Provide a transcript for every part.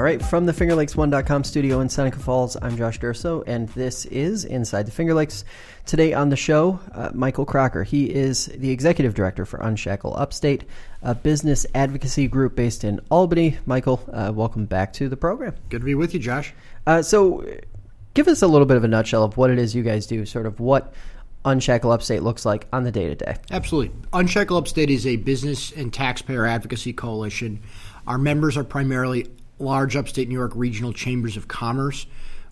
All right, from the FingerLakes1.com studio in Seneca Falls, I'm Josh Durso, and this is Inside the Finger Lakes. Today on the show, uh, Michael Kracker. He is the executive director for Unshackle Upstate, a business advocacy group based in Albany. Michael, uh, welcome back to the program. Good to be with you, Josh. Uh, so, give us a little bit of a nutshell of what it is you guys do, sort of what Unshackle Upstate looks like on the day to day. Absolutely. Unshackle Upstate is a business and taxpayer advocacy coalition. Our members are primarily large upstate New York regional chambers of commerce.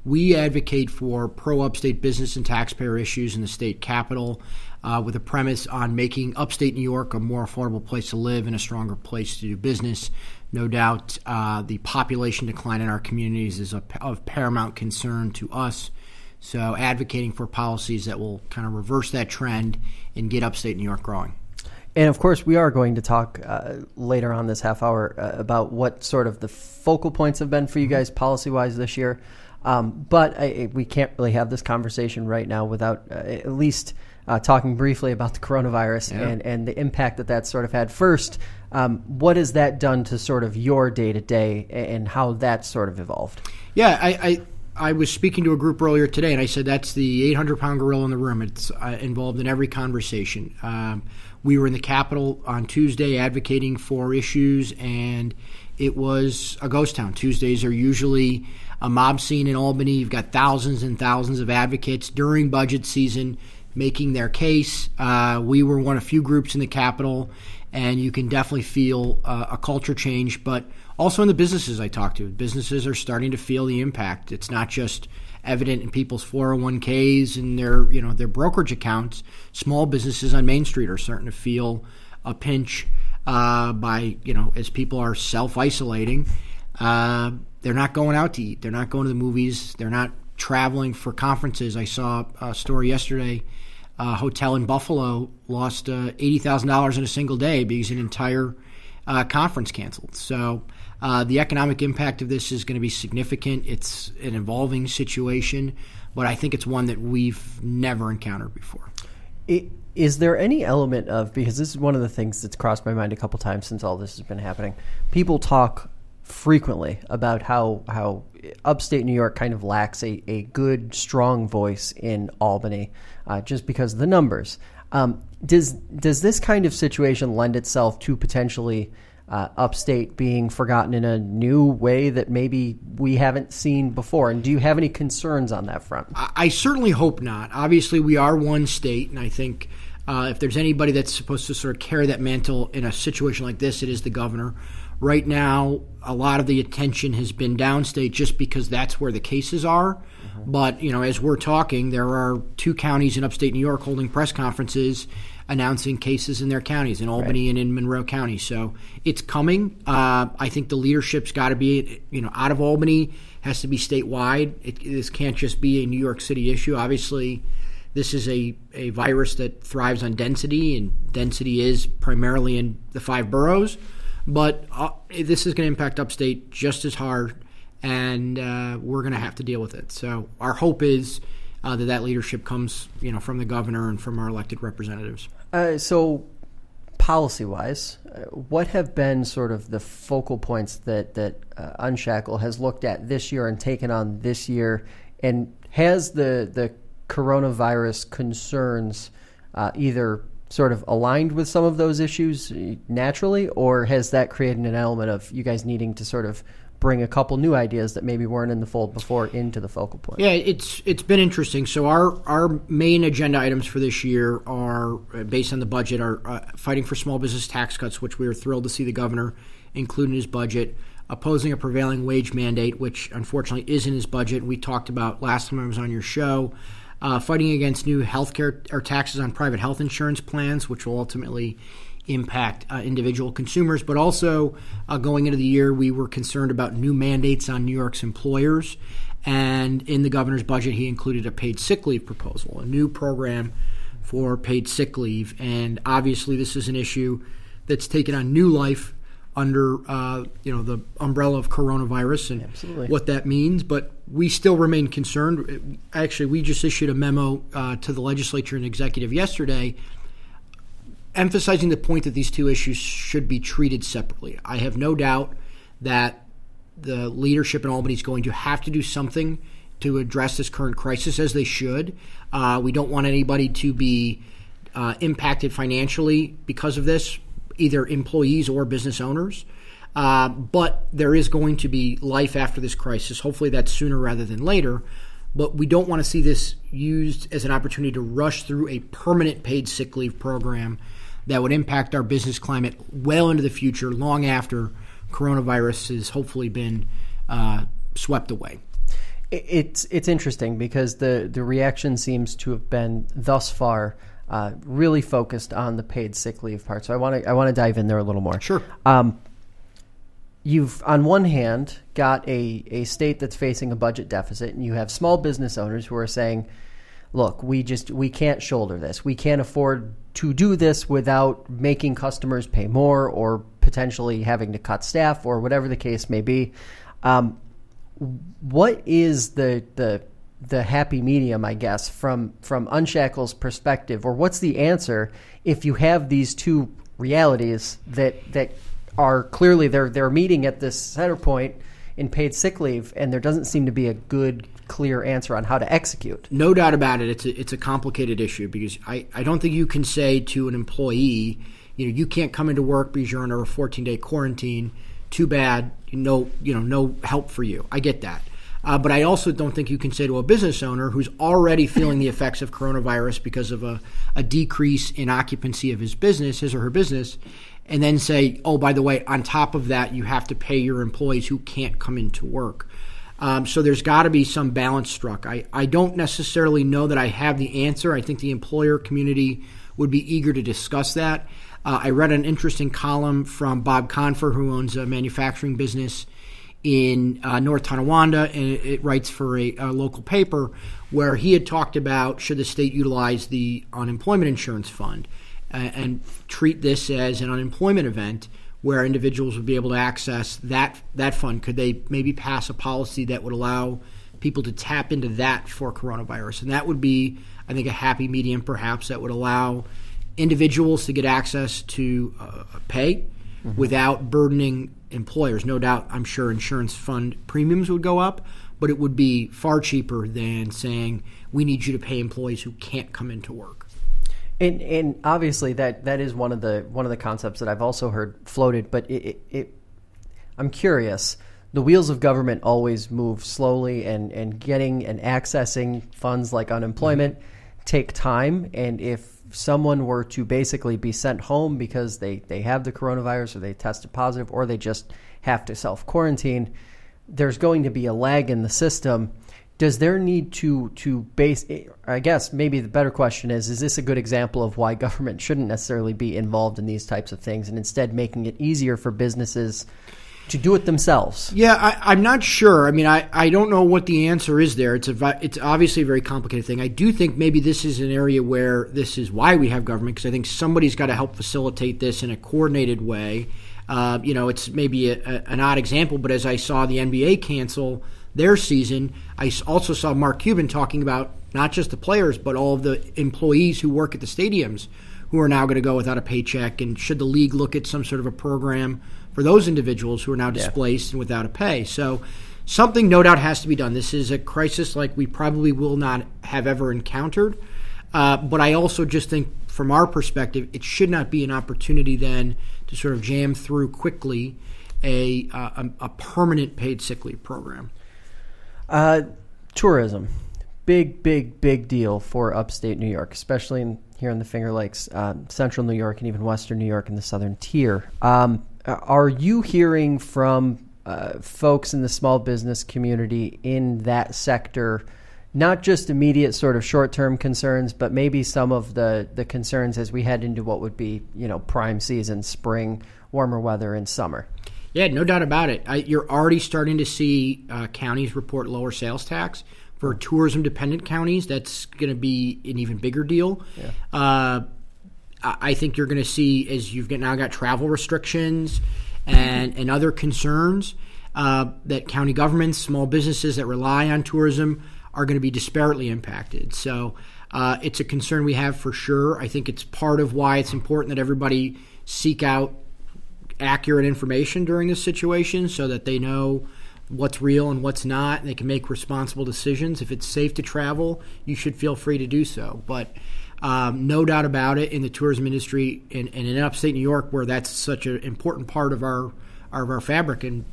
We advocate for pro upstate business and taxpayer issues in the state capital uh, with a premise on making upstate New York a more affordable place to live and a stronger place to do business. No doubt uh, the population decline in our communities is of paramount concern to us. So, advocating for policies that will kind of reverse that trend and get upstate New York growing. And of course, we are going to talk uh, later on this half hour uh, about what sort of the focal points have been for you mm-hmm. guys policy wise this year. Um, but I, we can't really have this conversation right now without uh, at least uh, talking briefly about the coronavirus yeah. and, and the impact that that sort of had. First, um, what has that done to sort of your day to day and how that sort of evolved? Yeah, I, I I was speaking to a group earlier today, and I said that's the 800 pound gorilla in the room. It's uh, involved in every conversation. Um, we were in the Capitol on Tuesday advocating for issues, and it was a ghost town. Tuesdays are usually a mob scene in Albany. You've got thousands and thousands of advocates during budget season making their case. Uh, we were one of a few groups in the Capitol, and you can definitely feel uh, a culture change, but also in the businesses I talk to, businesses are starting to feel the impact. It's not just evident in people's 401ks and their you know their brokerage accounts. Small businesses on Main Street are starting to feel a pinch uh, by you know as people are self isolating. Uh, they're not going out to eat. They're not going to the movies. They're not traveling for conferences. I saw a story yesterday. A hotel in Buffalo lost uh, eighty thousand dollars in a single day because an entire uh, conference canceled. So uh, the economic impact of this is going to be significant. It's an evolving situation, but I think it's one that we've never encountered before. It, is there any element of because this is one of the things that's crossed my mind a couple times since all this has been happening? People talk frequently about how how upstate New York kind of lacks a, a good strong voice in Albany, uh, just because of the numbers. Um, does does this kind of situation lend itself to potentially uh, upstate being forgotten in a new way that maybe we haven't seen before? And do you have any concerns on that front? I, I certainly hope not. Obviously, we are one state, and I think uh, if there's anybody that's supposed to sort of carry that mantle in a situation like this, it is the governor. Right now, a lot of the attention has been downstate just because that's where the cases are. Mm-hmm. But, you know, as we're talking, there are two counties in upstate New York holding press conferences announcing cases in their counties, in Albany right. and in Monroe County. So it's coming. Uh, I think the leadership's got to be, you know, out of Albany, has to be statewide. It, this can't just be a New York City issue. Obviously, this is a, a virus that thrives on density, and density is primarily in the five boroughs. But uh, this is going to impact upstate just as hard, and uh, we're going to have to deal with it. So our hope is uh, that that leadership comes, you know, from the governor and from our elected representatives. Uh, so, policy wise, uh, what have been sort of the focal points that that uh, Unshackle has looked at this year and taken on this year, and has the the coronavirus concerns uh, either sort of aligned with some of those issues naturally, or has that created an element of you guys needing to sort of bring a couple new ideas that maybe weren't in the fold before into the focal point. Yeah, it's it's been interesting. So our our main agenda items for this year are uh, based on the budget are uh, fighting for small business tax cuts, which we are thrilled to see the governor include in his budget. Opposing a prevailing wage mandate, which unfortunately is in his budget. We talked about last time I was on your show. Uh, fighting against new health care or taxes on private health insurance plans, which will ultimately impact uh, individual consumers, but also uh, going into the year, we were concerned about new mandates on New York's employers. And in the governor's budget, he included a paid sick leave proposal, a new program for paid sick leave. And obviously, this is an issue that's taken on new life under uh, you know the umbrella of coronavirus and Absolutely. what that means. But we still remain concerned. Actually, we just issued a memo uh, to the legislature and executive yesterday emphasizing the point that these two issues should be treated separately. I have no doubt that the leadership in Albany is going to have to do something to address this current crisis, as they should. Uh, we don't want anybody to be uh, impacted financially because of this, either employees or business owners. Uh, but there is going to be life after this crisis. Hopefully, that's sooner rather than later. But we don't want to see this used as an opportunity to rush through a permanent paid sick leave program that would impact our business climate well into the future, long after coronavirus has hopefully been uh, swept away. It's it's interesting because the the reaction seems to have been thus far uh, really focused on the paid sick leave part. So I want to I want to dive in there a little more. Sure. Um, you've on one hand got a a state that's facing a budget deficit, and you have small business owners who are saying, "Look, we just we can't shoulder this. We can't afford to do this without making customers pay more or potentially having to cut staff or whatever the case may be." Um, what is the the the happy medium, I guess, from from Unshackle's perspective, or what's the answer if you have these two realities that that are clearly they're they're meeting at this center point in paid sick leave, and there doesn't seem to be a good clear answer on how to execute. No doubt about it. It's a, it's a complicated issue because I, I don't think you can say to an employee, you know, you can't come into work because you're under a 14 day quarantine. Too bad, no, you know, no help for you. I get that. Uh, but I also don't think you can say to a business owner who's already feeling the effects of coronavirus because of a, a decrease in occupancy of his business, his or her business, and then say, oh, by the way, on top of that, you have to pay your employees who can't come into work. Um, so there's got to be some balance struck. I, I don't necessarily know that I have the answer. I think the employer community would be eager to discuss that. Uh, I read an interesting column from Bob Confer, who owns a manufacturing business in uh, North Tonawanda, and it, it writes for a, a, local paper where he had talked about should the state utilize the unemployment insurance fund uh, and treat this as an unemployment event where individuals would be able to access that that fund. Could they maybe pass a policy that would allow people to tap into that for coronavirus? And that would be, I think, a happy medium, perhaps, that would allow individuals to get access to uh, pay mm-hmm. without burdening employers. No doubt, I'm sure insurance fund premiums would go up, but it would be far cheaper than saying we need you to pay employees who can't come into work. And, and obviously that, that is one of the one of the concepts that I've also heard floated. But it, it, it I'm curious. The wheels of government always move slowly, and, and getting and accessing funds like unemployment mm-hmm. take time. And if someone were to basically be sent home because they, they have the coronavirus or they tested positive or they just have to self quarantine, there's going to be a lag in the system. Does there need to to base? I guess maybe the better question is: Is this a good example of why government shouldn't necessarily be involved in these types of things, and instead making it easier for businesses to do it themselves? Yeah, I, am not sure. I mean, I, I don't know what the answer is there. It's a it's obviously a very complicated thing. I do think maybe this is an area where this is why we have government because I think somebody's got to help facilitate this in a coordinated way. Uh, you know, it's maybe a, a, an odd example, but as I saw the NBA cancel their season, I also saw Mark Cuban talking about not just the players but all of the employees who work at the stadiums who are now going to go without a paycheck. And should the league look at some sort of a program? For those individuals who are now displaced yeah. and without a pay. So something no doubt has to be done. This is a crisis like we probably will not have ever encountered. Uh, but I also just think, from our perspective, it should not be an opportunity then to sort of jam through quickly a, uh, a, a, permanent paid sick leave program. Uh, tourism, big, big, big deal for upstate New York, especially in, here in the Finger Lakes, uh, central New York, and even western New York in the southern tier. Um, are you hearing from uh, folks in the small business community in that sector? Not just immediate sort of short term concerns, but maybe some of the, the concerns as we head into what would be, you know, prime season, spring, warmer weather, and summer. Yeah, no doubt about it. I, you're already starting to see uh, counties report lower sales tax for tourism dependent counties. That's going to be an even bigger deal. Yeah. Uh, I think you're going to see as you've now got travel restrictions and and other concerns uh, that county governments, small businesses that rely on tourism are going to be disparately impacted. So uh, it's a concern we have for sure. I think it's part of why it's important that everybody seek out accurate information during this situation so that they know what's real and what's not. And they can make responsible decisions. If it's safe to travel, you should feel free to do so. But um, no doubt about it, in the tourism industry and, and in upstate New York, where that's such an important part of our of our fabric and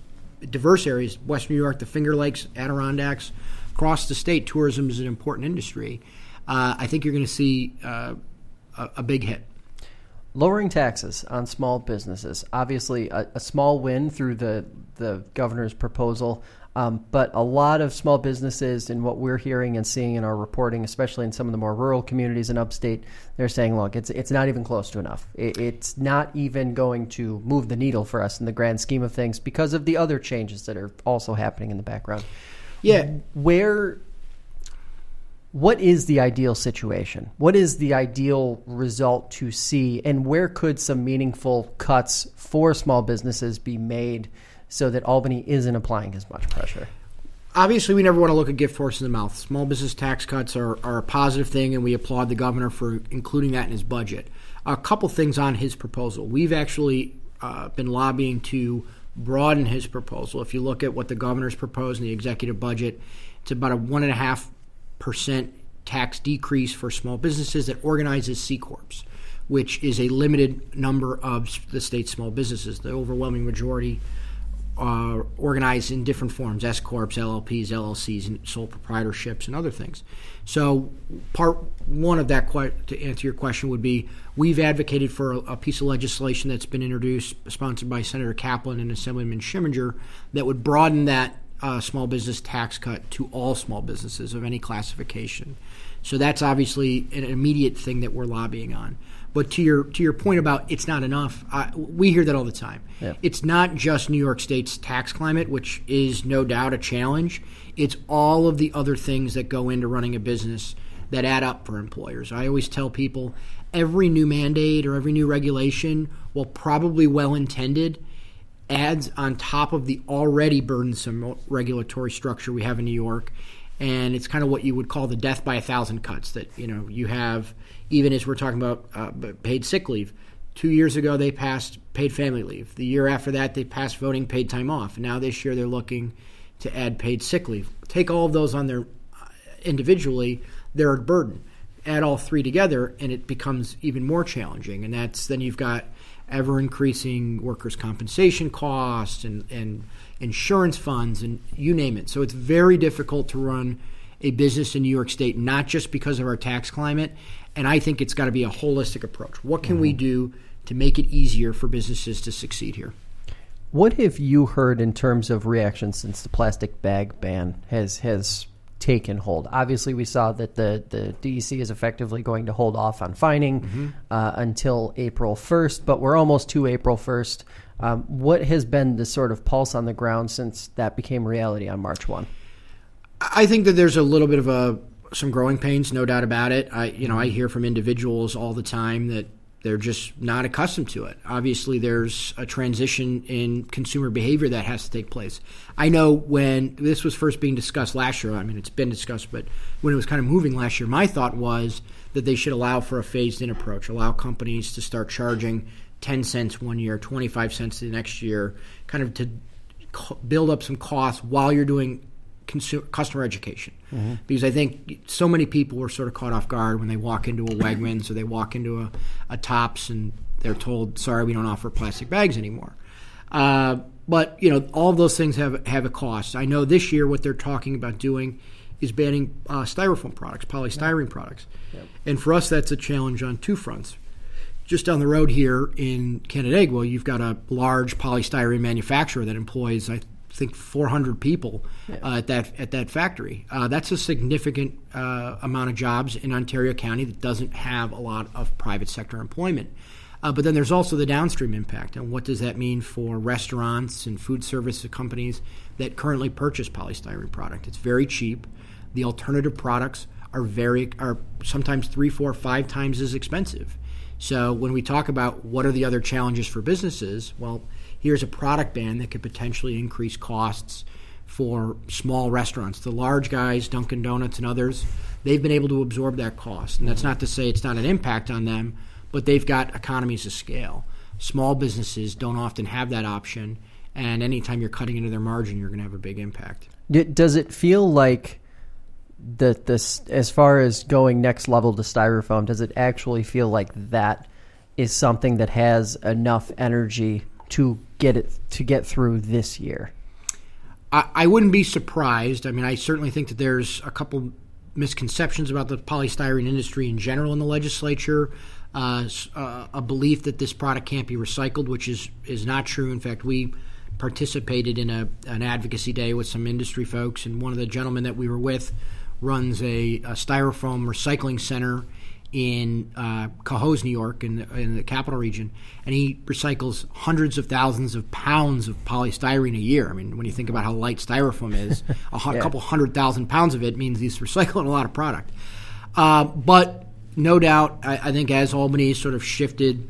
diverse areas, Western New York, the Finger Lakes, Adirondacks, across the state, tourism is an important industry. Uh, I think you're going to see uh, a, a big hit. Lowering taxes on small businesses, obviously a, a small win through the the governor's proposal, um, but a lot of small businesses, and what we're hearing and seeing in our reporting, especially in some of the more rural communities in upstate, they're saying, "Look, it's it's not even close to enough. It, it's not even going to move the needle for us in the grand scheme of things because of the other changes that are also happening in the background." Yeah, where what is the ideal situation? What is the ideal result to see? And where could some meaningful cuts for small businesses be made so that Albany isn't applying as much pressure? Obviously, we never want to look a gift horse in the mouth. Small business tax cuts are, are a positive thing, and we applaud the governor for including that in his budget. A couple things on his proposal. We've actually uh, been lobbying to broaden his proposal. If you look at what the governor's proposed in the executive budget, it's about a one and a half percent tax decrease for small businesses that organizes C corps, which is a limited number of the state's small businesses. The overwhelming majority are organized in different forms: S corps, LLPs, LLCs, and sole proprietorships, and other things. So, part one of that, to answer your question, would be we've advocated for a, a piece of legislation that's been introduced, sponsored by Senator Kaplan and Assemblyman Schimminger, that would broaden that uh, small business tax cut to all small businesses of any classification. So that's obviously an immediate thing that we're lobbying on. But to your to your point about it's not enough, uh, we hear that all the time. Yeah. It's not just New York State's tax climate, which is no doubt a challenge. It's all of the other things that go into running a business that add up for employers. I always tell people every new mandate or every new regulation, while probably well intended, adds on top of the already burdensome regulatory structure we have in New York. And it's kind of what you would call the death by a thousand cuts that, you know, you have, even as we're talking about uh, paid sick leave. Two years ago, they passed paid family leave. The year after that, they passed voting paid time off. Now this year, they're looking to add paid sick leave. Take all of those on their uh, individually, they're a burden. Add all three together, and it becomes even more challenging. And that's then you've got ever increasing workers' compensation costs and, and insurance funds and you name it. So it's very difficult to run a business in New York State, not just because of our tax climate. And I think it's got to be a holistic approach. What can mm-hmm. we do to make it easier for businesses to succeed here? What have you heard in terms of reaction since the plastic bag ban has has taken hold. Obviously, we saw that the, the DEC is effectively going to hold off on fining mm-hmm. uh, until April 1st, but we're almost to April 1st. Um, what has been the sort of pulse on the ground since that became reality on March 1? I think that there's a little bit of a some growing pains, no doubt about it. I you know I hear from individuals all the time that they're just not accustomed to it. Obviously, there's a transition in consumer behavior that has to take place. I know when this was first being discussed last year, I mean, it's been discussed, but when it was kind of moving last year, my thought was that they should allow for a phased in approach, allow companies to start charging 10 cents one year, 25 cents the next year, kind of to build up some costs while you're doing consumer, customer education mm-hmm. because I think so many people were sort of caught off guard when they walk into a Wegmans or they walk into a, a Tops and they're told, "Sorry, we don't offer plastic bags anymore." Uh, but you know, all of those things have have a cost. I know this year what they're talking about doing is banning uh, styrofoam products, polystyrene products, and for us that's a challenge on two fronts. Just down the road here in Canandaigua, you've got a large polystyrene manufacturer that employs, I think 400 people yeah. uh, at that at that factory. Uh, that's a significant uh, amount of jobs in Ontario County that doesn't have a lot of private sector employment. Uh, but then there's also the downstream impact, and what does that mean for restaurants and food service companies that currently purchase polystyrene product? It's very cheap. The alternative products are very are sometimes three, four, five times as expensive. So when we talk about what are the other challenges for businesses, well here's a product ban that could potentially increase costs for small restaurants. The large guys, Dunkin' Donuts and others, they've been able to absorb that cost. And that's not to say it's not an impact on them, but they've got economies of scale. Small businesses don't often have that option, And anytime you're cutting into their margin, you're going to have a big impact. Does it feel like that this, as far as going next level to styrofoam, does it actually feel like that is something that has enough energy to get it to get through this year? I, wouldn't be surprised. I mean, I certainly think that there's a couple misconceptions about the polystyrene industry in general in the legislature. Uh, uh, a belief that this product can't be recycled, which is is not true. In fact, we participated in a, an advocacy day with some industry folks, and one of the gentlemen that we were with runs a, a styrofoam recycling center in uh, Cohoes, New York, in the, in the, capital region, and he recycles hundreds of thousands of pounds of polystyrene a year. I mean, when you think about how light styrofoam is, a yeah. couple hundred thousand pounds of it means he's recycling a lot of product. Uh, but no doubt, I, I, think as Albany sort of shifted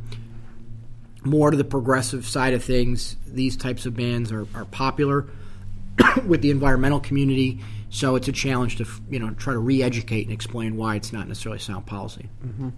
more to the progressive side of things, these types of bans are, are popular with the environmental community so it's a challenge to you know try to re-educate and explain why it's not necessarily sound policy. Mm-hmm.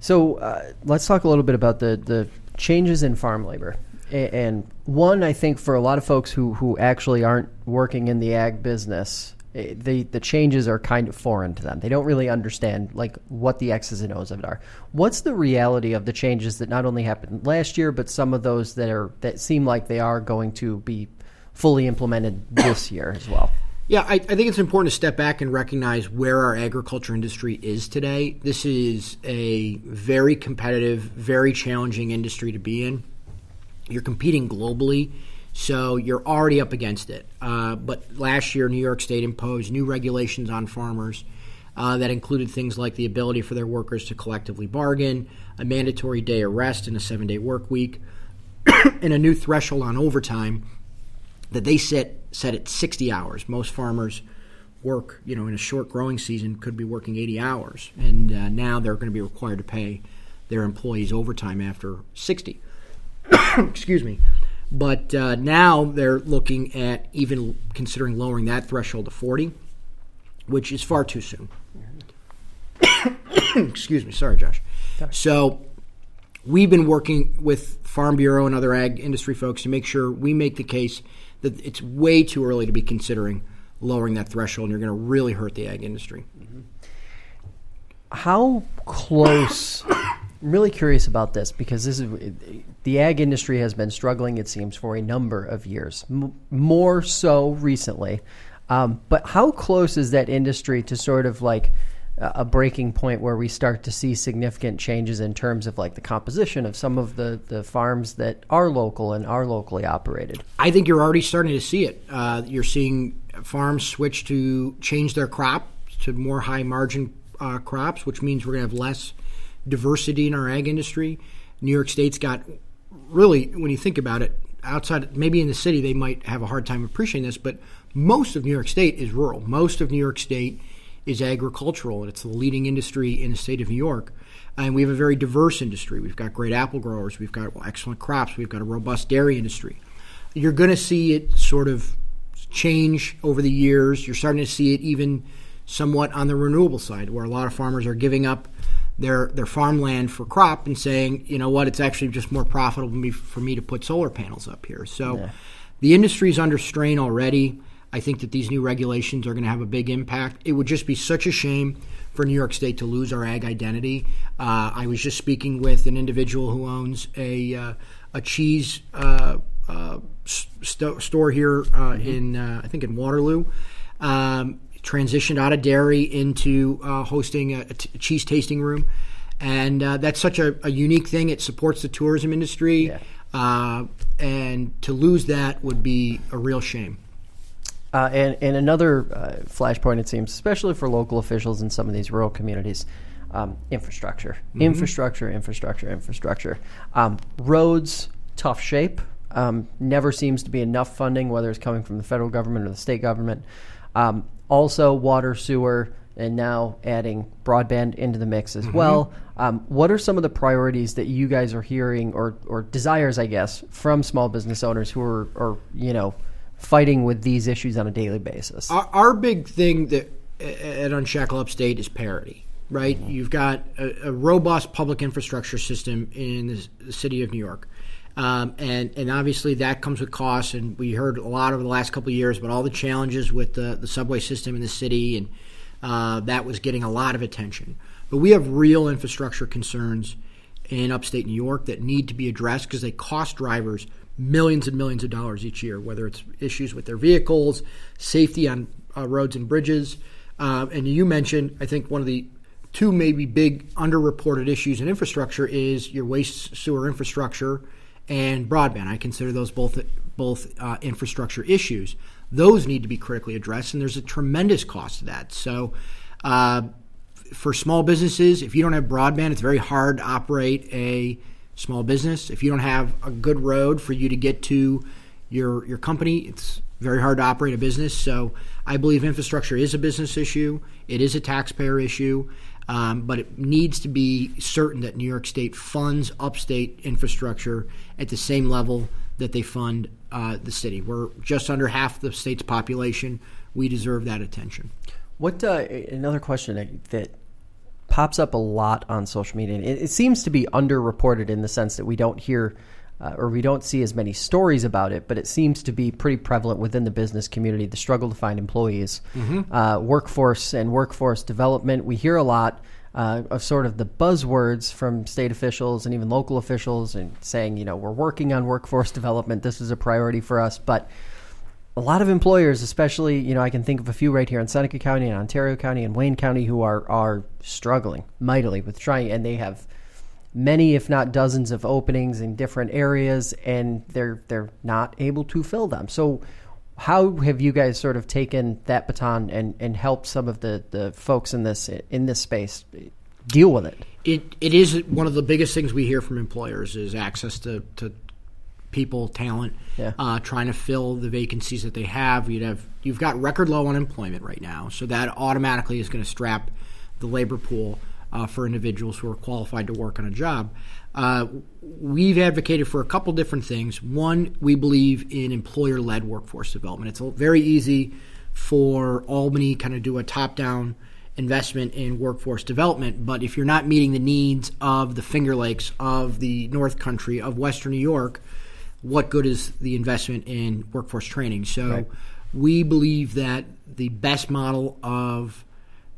So uh, let's talk a little bit about the the changes in farm labor. And one, I think for a lot of folks who, who actually aren't working in the ag business, eh, the the changes are kind of foreign to them. They don't really understand like what the X's and O's of it are. What's the reality of the changes that not only happened last year, but some of those that are that seem like they are going to be fully implemented this year as well? Yeah, I, I, think it's important to step back and recognize where our agriculture industry is today. This is a very competitive, very challenging industry to be in. You're competing globally, so you're already up against it. Uh, but last year, New York State imposed new regulations on farmers uh, that included things like the ability for their workers to collectively bargain, a mandatory day of rest, and a seven day work week, and a new threshold on overtime that they set set at 60 hours. Most farmers work, you know, in a short growing season could be working 80 hours, and uh, now they're going to be required to pay their employees overtime after 60. Excuse me. But uh, now they're looking at even considering lowering that threshold to 40, which is far too soon. Excuse me. Sorry, Josh. So we've been working with Farm Bureau and other ag industry folks to make sure we make the case – that it's way too early to be considering lowering that threshold, and you're going to really hurt the ag industry. Mm-hmm. How close? I'm really curious about this because this is the ag industry has been struggling, it seems, for a number of years, M- more so recently. Um, but how close is that industry to sort of like a breaking point where we start to see significant changes in terms of like the composition of some of the, the farms that are local and are locally operated? I think you're already starting to see it. Uh, you're seeing farms switch to change their crop to more high margin uh, crops, which means we're going to have less diversity in our ag industry. New York State's got really, when you think about it, outside maybe in the city they might have a hard time appreciating this, but most of New York State is rural. Most of New York State is agricultural, and it's the leading industry in the state of New York. And we have a very diverse industry. We've got great apple growers, we've got excellent crops, we've got a robust dairy industry. You're going to see it sort of change over the years. You're starting to see it even somewhat on the renewable side, where a lot of farmers are giving up their their farmland for crop and saying, you know what, it's actually just more profitable for me to put solar panels up here. So yeah. the industry is under strain already. I think that these new regulations are going to have a big impact. It would just be such a shame for New York State to lose our ag identity. Uh, I was just speaking with an individual who owns a uh, a cheese uh, uh st- store here uh, mm-hmm. in uh, I think in Waterloo. Um, transitioned out of dairy into hosting a, a, t- a cheese tasting room, and that's such a, a, unique thing. It supports the tourism industry, yeah. and to lose that would be a real shame. Uh, and, and another uh, flashpoint, it seems, especially for local officials in some of these rural communities, um, infrastructure. Mm-hmm. Infrastructure, infrastructure, infrastructure. Um, roads, tough shape. Um, never seems to be enough funding, whether it's coming from the federal government or the state government. Um, also, water, sewer, and now adding broadband into the mix as mm-hmm. well. Um, what are some of the priorities that you guys are hearing, or, or desires, I guess, from small business owners who are, are you know, fighting with these issues on a daily basis. Our, our big thing that at Unshackle Upstate is parity, right? Mm-hmm. You've got a, a, robust public infrastructure system in the, the city of New York. Um, and and obviously that comes with costs. And we heard a lot over the last couple of years about all the challenges with the the subway system in the city, and uh, that was getting a lot of attention. But we have real infrastructure concerns in upstate New York that need to be addressed because they cost drivers millions and millions of dollars each year, whether it's issues with their vehicles, safety on uh, roads and bridges. Uh, and you mentioned, I think, one of the two maybe big underreported issues in infrastructure is your waste sewer infrastructure and broadband. I consider those both both uh, infrastructure issues. Those need to be critically addressed, and there's a tremendous cost to that. So, uh, for small businesses, if you don't have broadband, it's very hard to operate a small business. If you don't have a good road for you to get to your your company, it's very hard to operate a business. So, I believe infrastructure is a business issue. It is a taxpayer issue. Um, but it needs to be certain that New York State funds upstate infrastructure at the same level that they fund uh, the city. We're just under half the state's population. We deserve that attention. What uh, another question that pops up a lot on social media? It, it, seems to be underreported in the sense that we don't hear uh, or we don't see as many stories about it, but it seems to be pretty prevalent within the business community the struggle to find employees, mm-hmm. uh, workforce, and workforce development. We hear a lot uh, of sort of the buzzwords from state officials and even local officials and saying, you know, we're working on workforce development. This is a priority for us. But a lot of employers, especially, you know, I can think of a few right here in Seneca County and Ontario County and Wayne County who are, are struggling mightily with trying, and they have many, if not dozens, of openings in different areas, and they're they're not able to fill them. So, how have you guys sort of taken that baton and, and helped some of the, the folks in this in this space deal with it? It it is one of the biggest things we hear from employers is access to, to people, talent, yeah. uh, trying to fill the vacancies that they have. You'd have you've got record low unemployment right now, so that automatically is going to strap the labor pool uh, for individuals who are qualified to work on a job. Uh, we've advocated for a couple different things. One, we believe in employer led workforce development. It's very easy for Albany kind of do a top down investment in workforce development, but if you're not meeting the needs of the Finger Lakes, of the North Country, of Western New York, what good is the investment in workforce training? So right. we believe that the best model of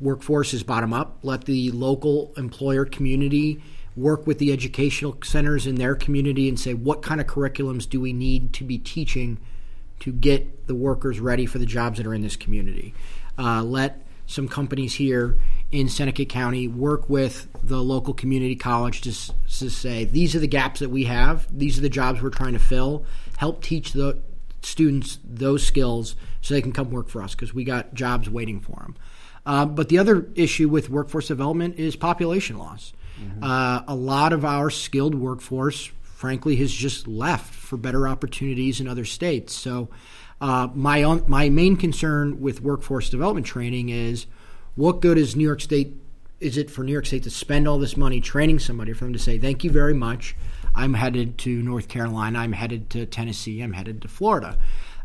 workforce is bottom up. Let the local employer community work with the educational centers in their community and say what kind of curriculums do we need to be teaching to get the workers ready for the jobs that are in this community. Uh, let some companies here in Seneca County work with the local community college to, to say these are the gaps that we have, these are the jobs we're trying to fill. Help teach the students those skills so they can come work for us because we got jobs waiting for them. Uh, but the other issue with workforce development is population loss. Mm-hmm. Uh, a lot of our skilled workforce, frankly, has just left for better opportunities in other states. So, uh, my own, my main concern with workforce development training is what good is New York State? Is it for New York State to spend all this money training somebody for them to say thank you very much? I'm headed to North Carolina. I'm headed to Tennessee. I'm headed to Florida.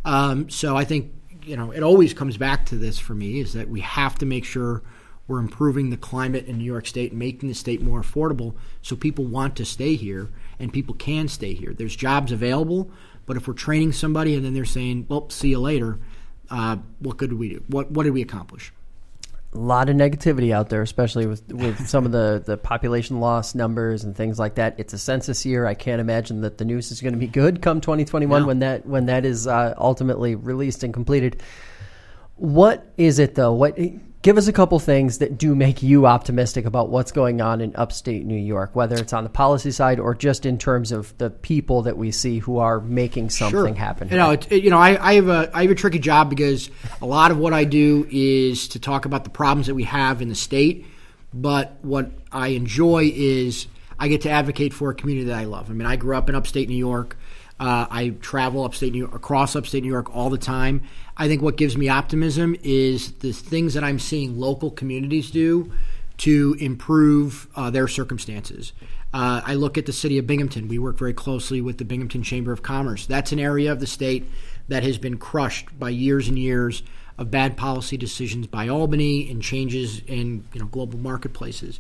Um, so I think you know, it always comes back to this for me is that we have to make sure we're improving the climate in New York State making the state more affordable so people want to stay here and people can stay here. There's jobs available, but if we're training somebody and then they're saying, well, see you later, uh, what good do we do? What, what did we accomplish? A lot of negativity out there, especially with with some of the the population loss numbers and things like that. It's a census year. I can't imagine that the news is going to be good come 2021 no. when that when that is uh, ultimately released and completed. What is it though? What give us a couple things that do make you optimistic about what's going on in upstate New York, whether it's on the policy side or just in terms of the people that we see who are making something sure. happen. You know, it, you know, I, I, have a I have a tricky job because a lot of what I do is to talk about the problems that we have in the state, but what I enjoy is I get to advocate for a community that I love. I mean, I grew up in upstate New York. Uh, I travel upstate New York, across upstate New York all the time. I think what gives me optimism is the things that I'm seeing local communities do to improve uh, their circumstances. Uh, I look at the city of Binghamton. We work very closely with the Binghamton Chamber of Commerce. That's an area of the state that has been crushed by years and years of bad policy decisions by Albany and changes in you know global marketplaces.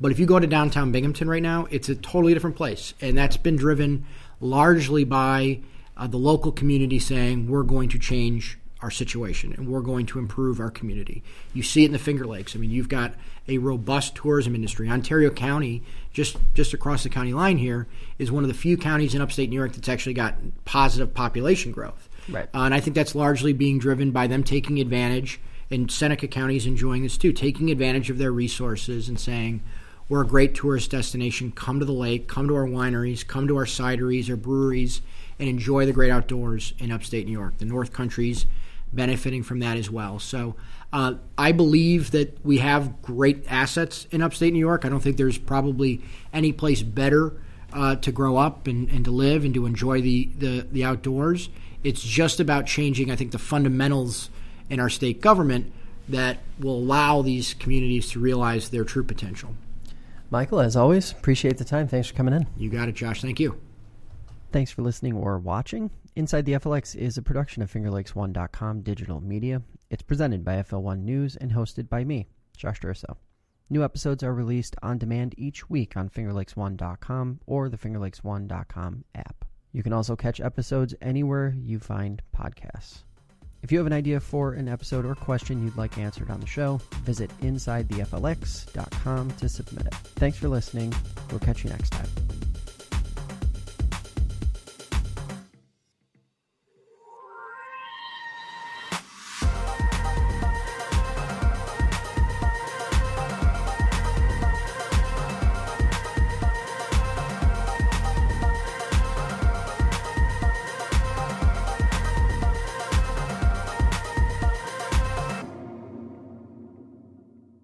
But if you go to downtown Binghamton right now, it's a totally different place, and that's been driven largely by uh, the local community saying we're going to change our situation and we're going to improve our community. You see it in the Finger Lakes. I mean, you've got a robust tourism industry. Ontario County, just just across the county line here, is one of the few counties in upstate New York that's actually got positive population growth. Right. Uh, and I think that's largely being driven by them taking advantage, and Seneca County is enjoying this too, taking advantage of their resources and saying, we're a great tourist destination. Come to the lake, come to our wineries, come to our cideries or breweries, and enjoy the great outdoors in upstate New York. The North Country's benefiting from that as well. So uh, I believe that we have great assets in upstate New York. I don't think there's probably any place better uh, to grow up and, and to live and to enjoy the, the, the outdoors. It's just about changing, I think, the fundamentals in our state government that will allow these communities to realize their true potential. Michael, as always, appreciate the time. Thanks for coming in. You got it, Josh. Thank you. Thanks for listening or watching. Inside the FLX is a production of FingerLakes1.com digital media. It's presented by FL1 News and hosted by me, Josh Durso. New episodes are released on demand each week on FingerLakes1.com or the FingerLakes1.com app. You can also catch episodes anywhere you find podcasts. If you have an idea for an episode or question you'd like answered on the show, visit InsideTheFLX.com to submit it. Thanks for listening. We'll catch you next time.